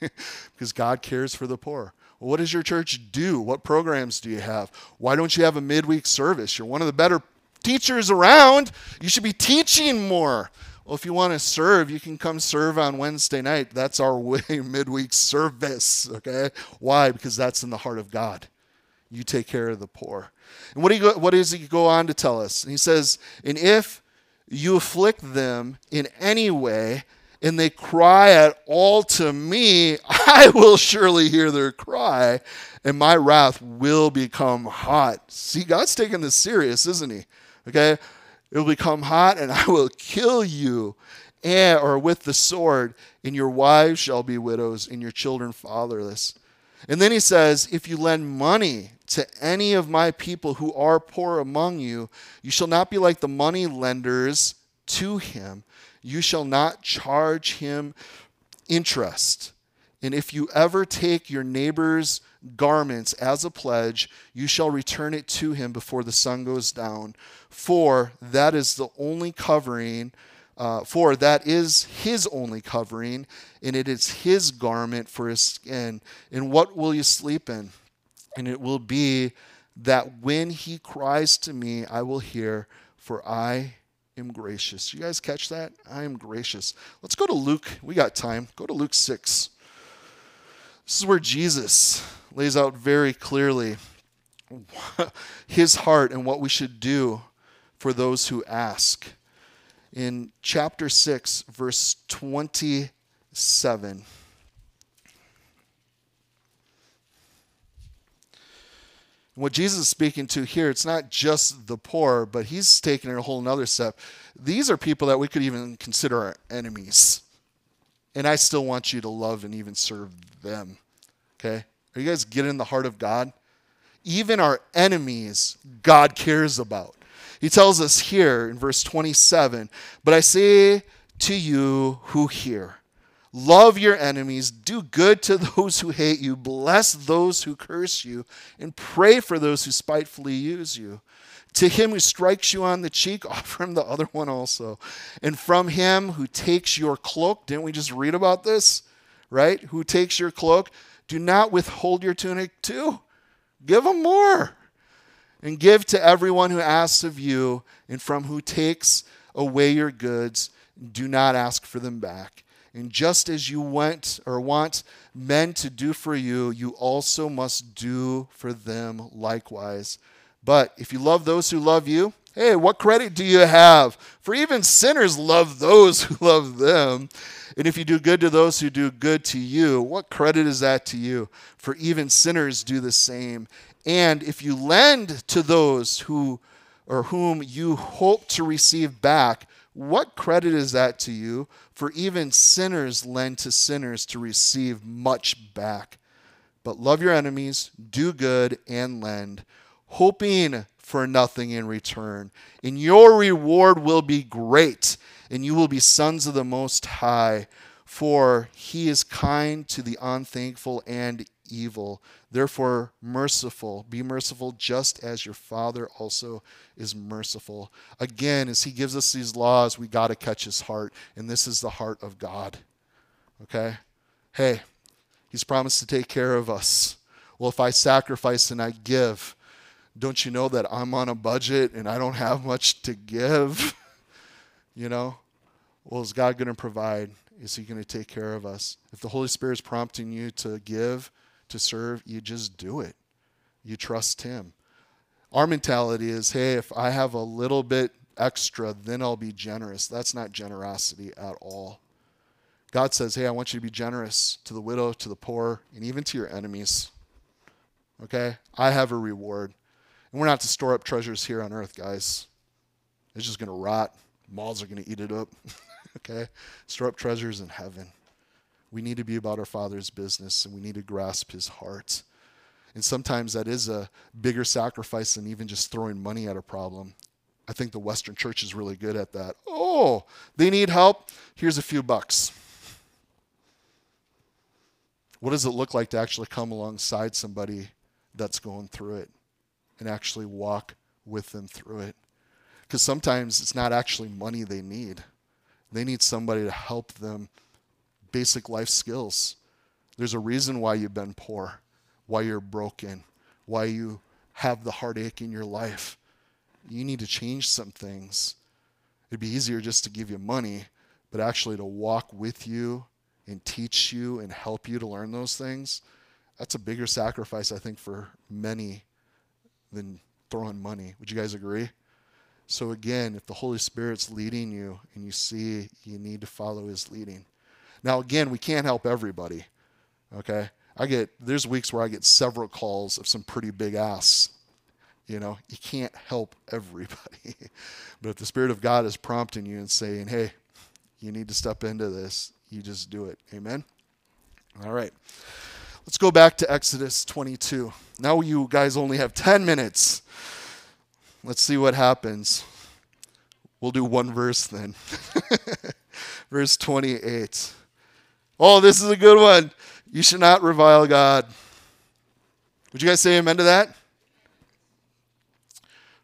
because God cares for the poor. What does your church do? What programs do you have? Why don't you have a midweek service? You're one of the better teachers around. You should be teaching more. Well, if you want to serve, you can come serve on Wednesday night. That's our way midweek service, okay? Why? Because that's in the heart of God. You take care of the poor. And what, do you go, what does he go on to tell us? And he says, And if you afflict them in any way, and they cry at all to me, I will surely hear their cry, and my wrath will become hot. See, God's taking this serious, isn't he? Okay? It will become hot, and I will kill you, and, or with the sword, and your wives shall be widows, and your children fatherless. And then he says, If you lend money to any of my people who are poor among you, you shall not be like the money lenders to him. You shall not charge him interest. And if you ever take your neighbor's garments as a pledge, you shall return it to him before the sun goes down. For that is the only covering, uh, for that is his only covering, and it is his garment for his skin. And what will you sleep in? And it will be that when he cries to me, I will hear, for I am gracious. You guys catch that? I am gracious. Let's go to Luke. We got time. Go to Luke 6. This is where Jesus lays out very clearly his heart and what we should do for those who ask. In chapter 6, verse 27. what Jesus is speaking to here, it's not just the poor, but he's taking it a whole nother step. These are people that we could even consider our enemies. And I still want you to love and even serve them. Okay? Are you guys getting the heart of God? Even our enemies, God cares about. He tells us here in verse 27 But I say to you who hear, Love your enemies, do good to those who hate you, bless those who curse you, and pray for those who spitefully use you. To him who strikes you on the cheek, offer him the other one also. And from him who takes your cloak, didn't we just read about this? Right? Who takes your cloak, do not withhold your tunic too. Give them more. And give to everyone who asks of you, and from who takes away your goods, do not ask for them back. And just as you want or want men to do for you, you also must do for them likewise. But if you love those who love you, hey, what credit do you have? For even sinners love those who love them. And if you do good to those who do good to you, what credit is that to you? For even sinners do the same. And if you lend to those who or whom you hope to receive back, what credit is that to you? For even sinners lend to sinners to receive much back. But love your enemies, do good, and lend, hoping for nothing in return. And your reward will be great, and you will be sons of the Most High. For he is kind to the unthankful and evil. Therefore, merciful. Be merciful just as your Father also is merciful. Again, as He gives us these laws, we got to catch His heart. And this is the heart of God. Okay? Hey, He's promised to take care of us. Well, if I sacrifice and I give, don't you know that I'm on a budget and I don't have much to give? you know? Well, is God going to provide? Is He going to take care of us? If the Holy Spirit is prompting you to give, to serve, you just do it. You trust Him. Our mentality is hey, if I have a little bit extra, then I'll be generous. That's not generosity at all. God says, hey, I want you to be generous to the widow, to the poor, and even to your enemies. Okay? I have a reward. And we're not to store up treasures here on earth, guys. It's just going to rot. Moths are going to eat it up. okay? Store up treasures in heaven. We need to be about our Father's business and we need to grasp His heart. And sometimes that is a bigger sacrifice than even just throwing money at a problem. I think the Western church is really good at that. Oh, they need help? Here's a few bucks. What does it look like to actually come alongside somebody that's going through it and actually walk with them through it? Because sometimes it's not actually money they need, they need somebody to help them basic life skills. There's a reason why you've been poor, why you're broken, why you have the heartache in your life. You need to change some things. It'd be easier just to give you money, but actually to walk with you and teach you and help you to learn those things, that's a bigger sacrifice, I think, for many than throwing money. Would you guys agree? So, again, if the Holy Spirit's leading you and you see you need to follow his leading. Now, again, we can't help everybody. Okay? I get, there's weeks where I get several calls of some pretty big ass. You know, you can't help everybody. but if the Spirit of God is prompting you and saying, hey, you need to step into this, you just do it. Amen? All right. Let's go back to Exodus 22. Now you guys only have 10 minutes. Let's see what happens. We'll do one verse then. verse 28. Oh, this is a good one. You should not revile God. Would you guys say amen to that?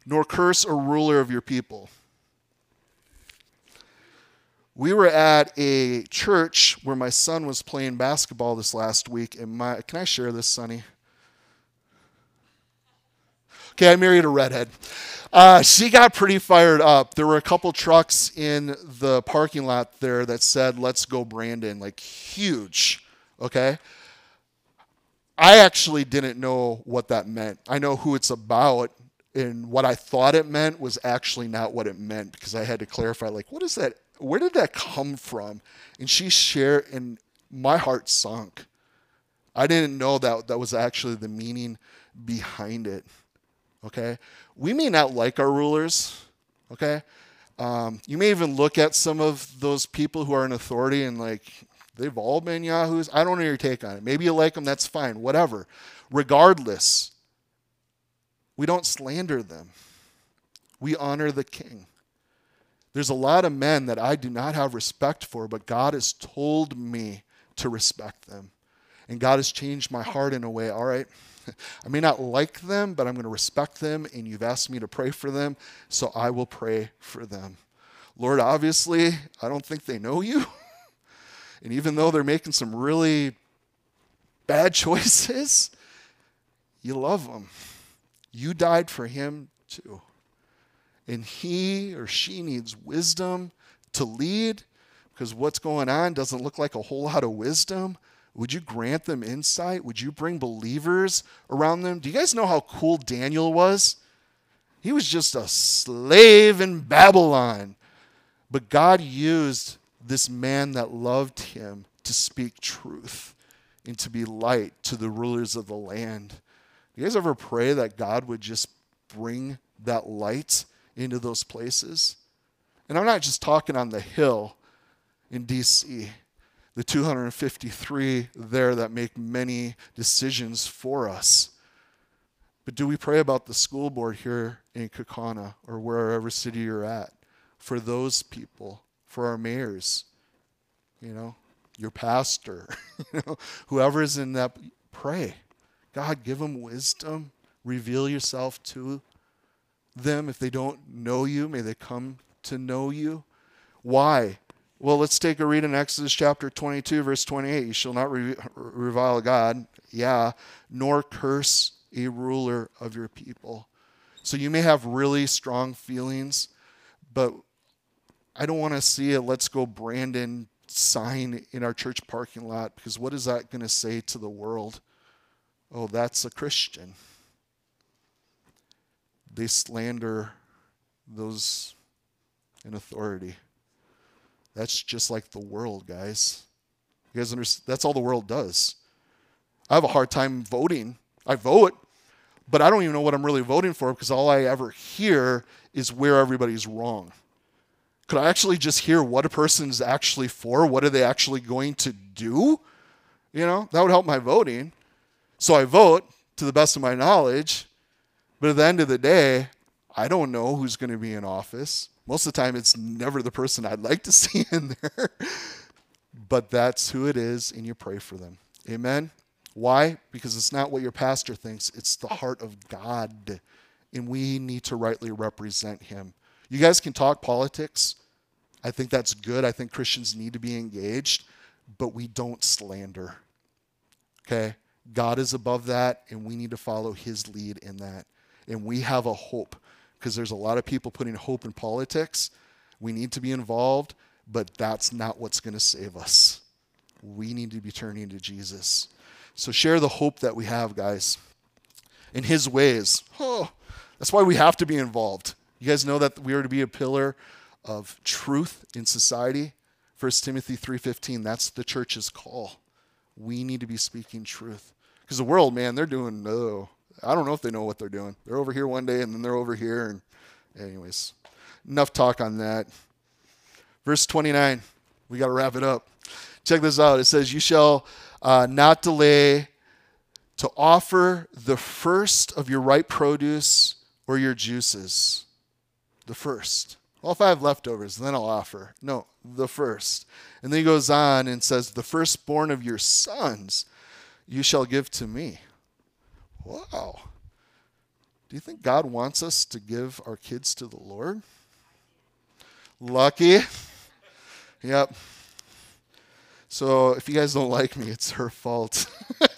Nor curse a ruler of your people. We were at a church where my son was playing basketball this last week, and my can I share this, Sonny? Okay, I married a redhead. Uh, she got pretty fired up. There were a couple trucks in the parking lot there that said, Let's go, Brandon, like huge. Okay? I actually didn't know what that meant. I know who it's about, and what I thought it meant was actually not what it meant because I had to clarify, like, what is that? Where did that come from? And she shared, and my heart sunk. I didn't know that that was actually the meaning behind it okay? We may not like our rulers, okay? Um, you may even look at some of those people who are in authority and like, they've all been yahoos. I don't know your take on it. Maybe you like them, that's fine, whatever. Regardless, we don't slander them, we honor the king. There's a lot of men that I do not have respect for, but God has told me to respect them. And God has changed my heart in a way, all right? I may not like them, but I'm going to respect them, and you've asked me to pray for them, so I will pray for them. Lord, obviously, I don't think they know you. and even though they're making some really bad choices, you love them. You died for him too. And he or she needs wisdom to lead because what's going on doesn't look like a whole lot of wisdom. Would you grant them insight? Would you bring believers around them? Do you guys know how cool Daniel was? He was just a slave in Babylon. But God used this man that loved him to speak truth and to be light to the rulers of the land. You guys ever pray that God would just bring that light into those places? And I'm not just talking on the hill in DC the 253 there that make many decisions for us. But do we pray about the school board here in Kaukauna or wherever city you're at for those people, for our mayors, you know, your pastor, you know, whoever is in that? Pray. God, give them wisdom. Reveal yourself to them. If they don't know you, may they come to know you. Why? Well, let's take a read in Exodus chapter 22, verse 28. You shall not re- revile God, yeah, nor curse a ruler of your people. So you may have really strong feelings, but I don't want to see a let's go Brandon sign in our church parking lot because what is that going to say to the world? Oh, that's a Christian. They slander those in authority. That's just like the world, guys. You guys understand? That's all the world does. I have a hard time voting. I vote, but I don't even know what I'm really voting for because all I ever hear is where everybody's wrong. Could I actually just hear what a person's actually for? What are they actually going to do? You know, that would help my voting. So I vote to the best of my knowledge, but at the end of the day, I don't know who's going to be in office. Most of the time, it's never the person I'd like to see in there, but that's who it is, and you pray for them. Amen? Why? Because it's not what your pastor thinks, it's the heart of God, and we need to rightly represent Him. You guys can talk politics. I think that's good. I think Christians need to be engaged, but we don't slander. Okay? God is above that, and we need to follow His lead in that. And we have a hope because there's a lot of people putting hope in politics. We need to be involved, but that's not what's going to save us. We need to be turning to Jesus. So share the hope that we have, guys, in His ways. Oh, that's why we have to be involved. You guys know that we are to be a pillar of truth in society. 1 Timothy 3:15, that's the church's call. We need to be speaking truth. Because the world, man, they're doing no. I don't know if they know what they're doing. They're over here one day and then they're over here and anyways. Enough talk on that. Verse 29. We got to wrap it up. Check this out. It says, "You shall uh, not delay to offer the first of your ripe produce or your juices. The first. Well, if I have leftovers, then I'll offer. No, the first. And then he goes on and says, The firstborn of your sons you shall give to me. Wow. Do you think God wants us to give our kids to the Lord? Lucky. Yep. So if you guys don't like me, it's her fault.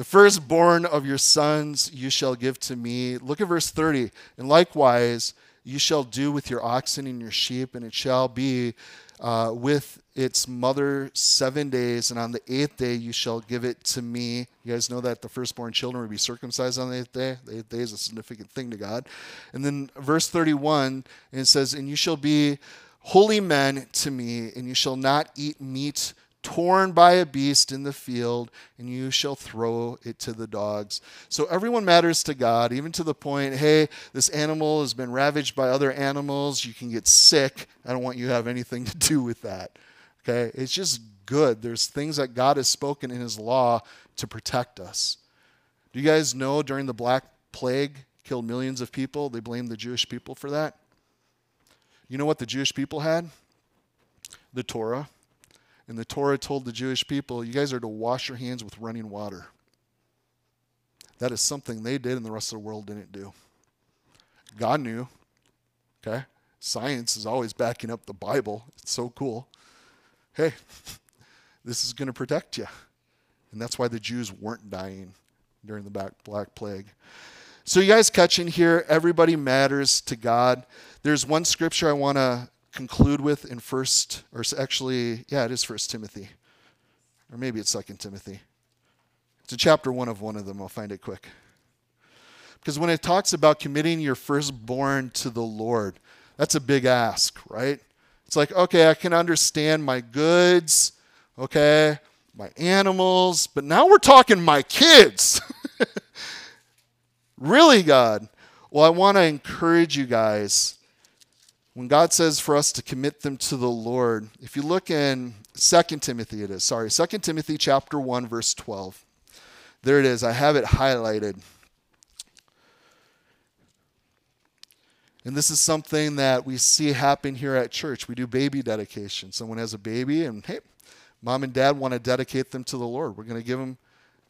the firstborn of your sons you shall give to me. Look at verse 30. And likewise, you shall do with your oxen and your sheep, and it shall be uh, with its mother seven days, and on the eighth day you shall give it to me. You guys know that the firstborn children would be circumcised on the eighth day. The eighth day is a significant thing to God. And then verse 31, and it says, And you shall be holy men to me, and you shall not eat meat torn by a beast in the field, and you shall throw it to the dogs. So everyone matters to God, even to the point, hey, this animal has been ravaged by other animals. You can get sick. I don't want you to have anything to do with that. Okay? It's just good. There's things that God has spoken in His law to protect us. Do you guys know during the Black Plague killed millions of people? They blamed the Jewish people for that. You know what the Jewish people had? The Torah and the Torah told the Jewish people, you guys are to wash your hands with running water. That is something they did and the rest of the world didn't do. God knew. Okay? Science is always backing up the Bible. It's so cool. Hey, this is going to protect you. And that's why the Jews weren't dying during the Black Plague. So, you guys catching here, everybody matters to God. There's one scripture I want to conclude with in first or actually yeah it is first timothy. Or maybe it's second timothy. It's a chapter one of one of them. I'll find it quick. Because when it talks about committing your firstborn to the lord that's a big ask right? It's like okay i can understand my goods okay my animals but now we're talking my kids. Really god? Well i want to encourage you guys when God says for us to commit them to the Lord, if you look in 2 Timothy, it is, sorry, 2 Timothy chapter 1, verse 12. There it is. I have it highlighted. And this is something that we see happen here at church. We do baby dedication. Someone has a baby, and hey, mom and dad want to dedicate them to the Lord. We're going to give them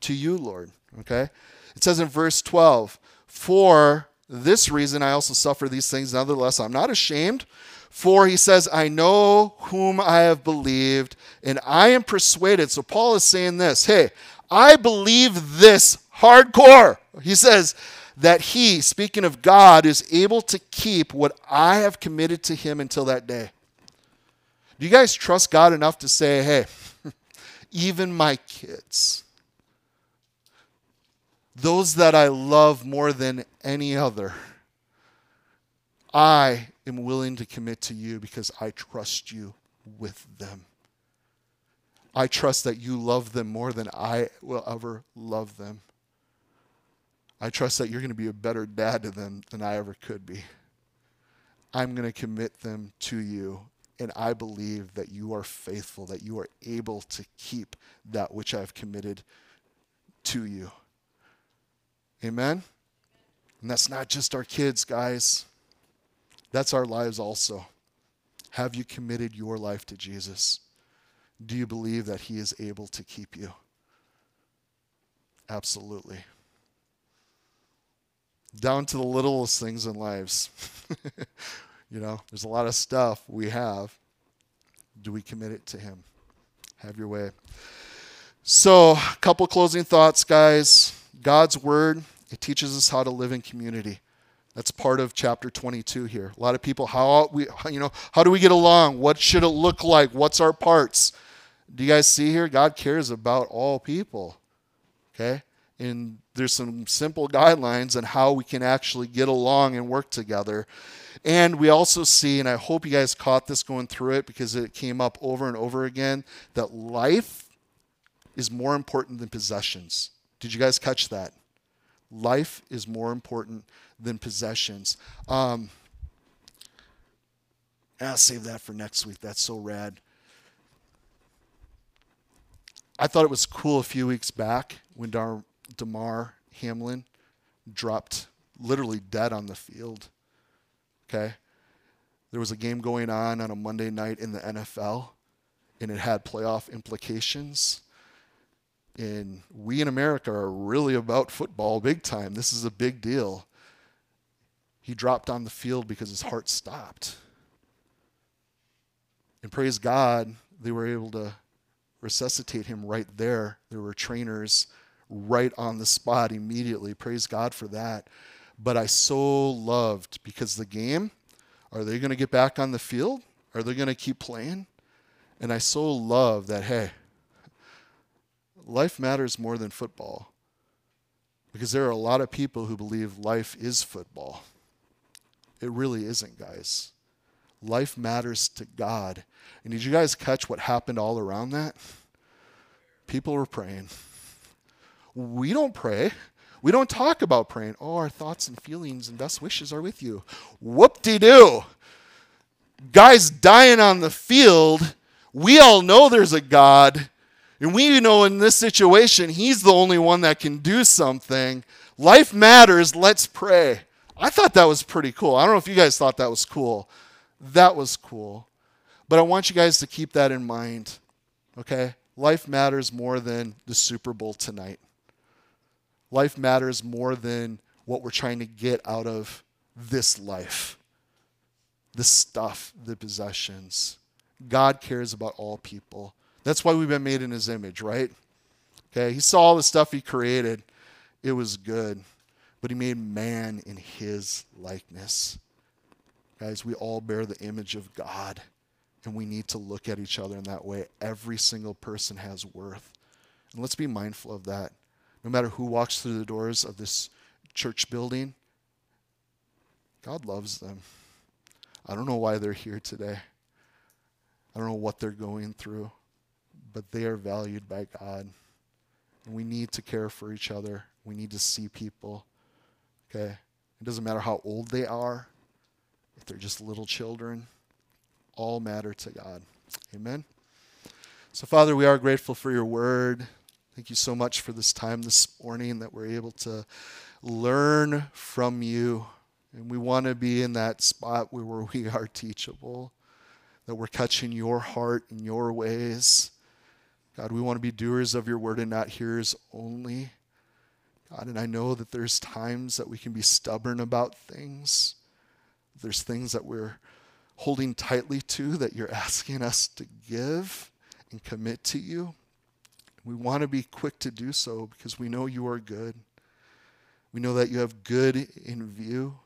to you, Lord. Okay? It says in verse 12, For this reason I also suffer these things. Nevertheless, I'm not ashamed. For he says, I know whom I have believed, and I am persuaded. So Paul is saying this hey, I believe this hardcore. He says that he, speaking of God, is able to keep what I have committed to him until that day. Do you guys trust God enough to say, hey, even my kids, those that I love more than any other, I am willing to commit to you because I trust you with them. I trust that you love them more than I will ever love them. I trust that you're going to be a better dad to them than I ever could be. I'm going to commit them to you, and I believe that you are faithful, that you are able to keep that which I've committed to you. Amen? And that's not just our kids, guys. That's our lives also. Have you committed your life to Jesus? Do you believe that He is able to keep you? Absolutely. Down to the littlest things in lives. you know, there's a lot of stuff we have. Do we commit it to Him? Have your way. So, a couple closing thoughts, guys. God's word, it teaches us how to live in community. That's part of chapter 22 here. A lot of people, how we, you know, how do we get along? What should it look like? What's our parts? Do you guys see here? God cares about all people. Okay? And there's some simple guidelines on how we can actually get along and work together. And we also see, and I hope you guys caught this going through it because it came up over and over again, that life is more important than possessions. Did you guys catch that? Life is more important than possessions. Um, I'll save that for next week. That's so rad. I thought it was cool a few weeks back when Dar- Damar Hamlin dropped literally dead on the field. Okay? There was a game going on on a Monday night in the NFL, and it had playoff implications. And we in America are really about football big time. This is a big deal. He dropped on the field because his heart stopped. And praise God, they were able to resuscitate him right there. There were trainers right on the spot immediately. Praise God for that. But I so loved because the game, are they going to get back on the field? Are they going to keep playing? And I so love that, hey, life matters more than football. Because there are a lot of people who believe life is football. It really isn't, guys. Life matters to God. And did you guys catch what happened all around that? People were praying. We don't pray. We don't talk about praying. Oh, our thoughts and feelings and best wishes are with you. Whoop de doo. Guys dying on the field. We all know there's a God. And we know in this situation, He's the only one that can do something. Life matters. Let's pray. I thought that was pretty cool. I don't know if you guys thought that was cool. That was cool. But I want you guys to keep that in mind, okay? Life matters more than the Super Bowl tonight. Life matters more than what we're trying to get out of this life the stuff, the possessions. God cares about all people. That's why we've been made in his image, right? Okay, he saw all the stuff he created. It was good but he made man in his likeness. Guys, we all bear the image of God, and we need to look at each other in that way. Every single person has worth. And let's be mindful of that. No matter who walks through the doors of this church building, God loves them. I don't know why they're here today. I don't know what they're going through, but they are valued by God. And we need to care for each other. We need to see people Okay? It doesn't matter how old they are, if they're just little children, all matter to God. Amen? So, Father, we are grateful for your word. Thank you so much for this time this morning that we're able to learn from you. And we want to be in that spot where we are teachable, that we're catching your heart and your ways. God, we want to be doers of your word and not hearers only. God, and I know that there's times that we can be stubborn about things. There's things that we're holding tightly to that you're asking us to give and commit to you. We want to be quick to do so because we know you are good. We know that you have good in view.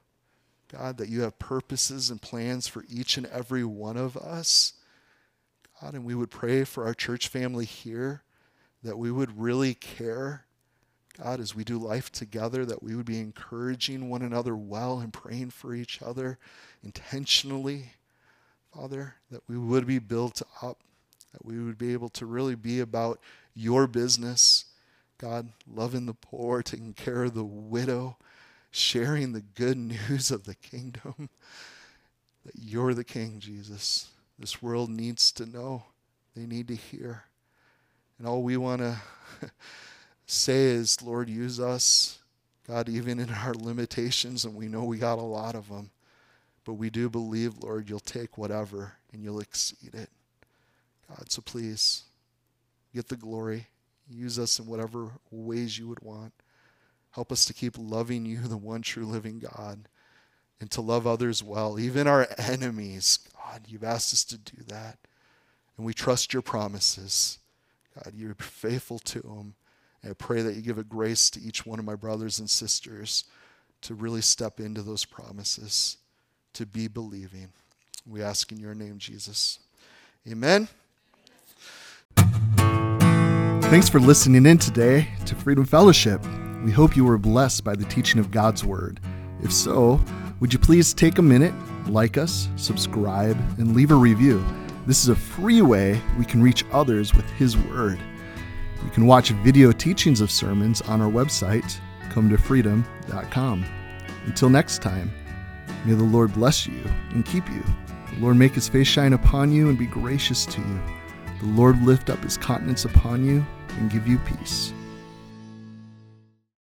God, that you have purposes and plans for each and every one of us. God, and we would pray for our church family here that we would really care God, as we do life together, that we would be encouraging one another well and praying for each other intentionally. Father, that we would be built up, that we would be able to really be about your business. God, loving the poor, taking care of the widow, sharing the good news of the kingdom. That you're the king, Jesus. This world needs to know, they need to hear. And all we want to say is, Lord, use us, God, even in our limitations, and we know we got a lot of them. But we do believe, Lord, you'll take whatever and you'll exceed it. God, so please get the glory. Use us in whatever ways you would want. Help us to keep loving you, the one true living God, and to love others well, even our enemies. God, you've asked us to do that. And we trust your promises. God, you're faithful to them. And I pray that you give a grace to each one of my brothers and sisters to really step into those promises, to be believing. We ask in your name, Jesus. Amen. Thanks for listening in today to Freedom Fellowship. We hope you were blessed by the teaching of God's Word. If so, would you please take a minute, like us, subscribe, and leave a review? This is a free way we can reach others with His Word. You can watch video teachings of sermons on our website, cometofreedom.com. Until next time, may the Lord bless you and keep you. The Lord make his face shine upon you and be gracious to you. The Lord lift up his countenance upon you and give you peace.